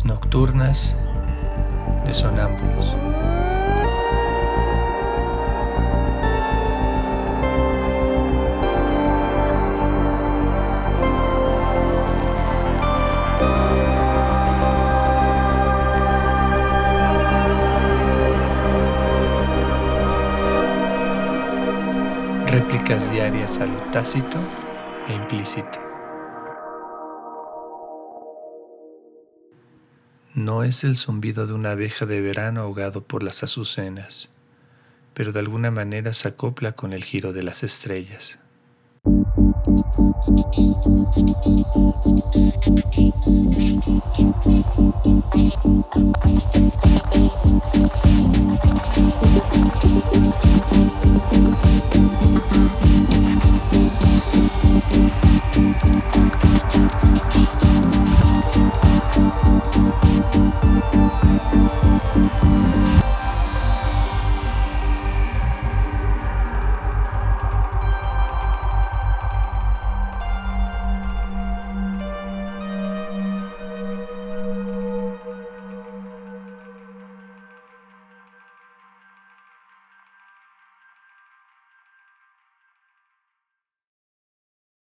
Nocturnas de sonámbulos. Réplicas diarias a lo tácito e implícito. No es el zumbido de una abeja de verano ahogado por las azucenas, pero de alguna manera se acopla con el giro de las estrellas.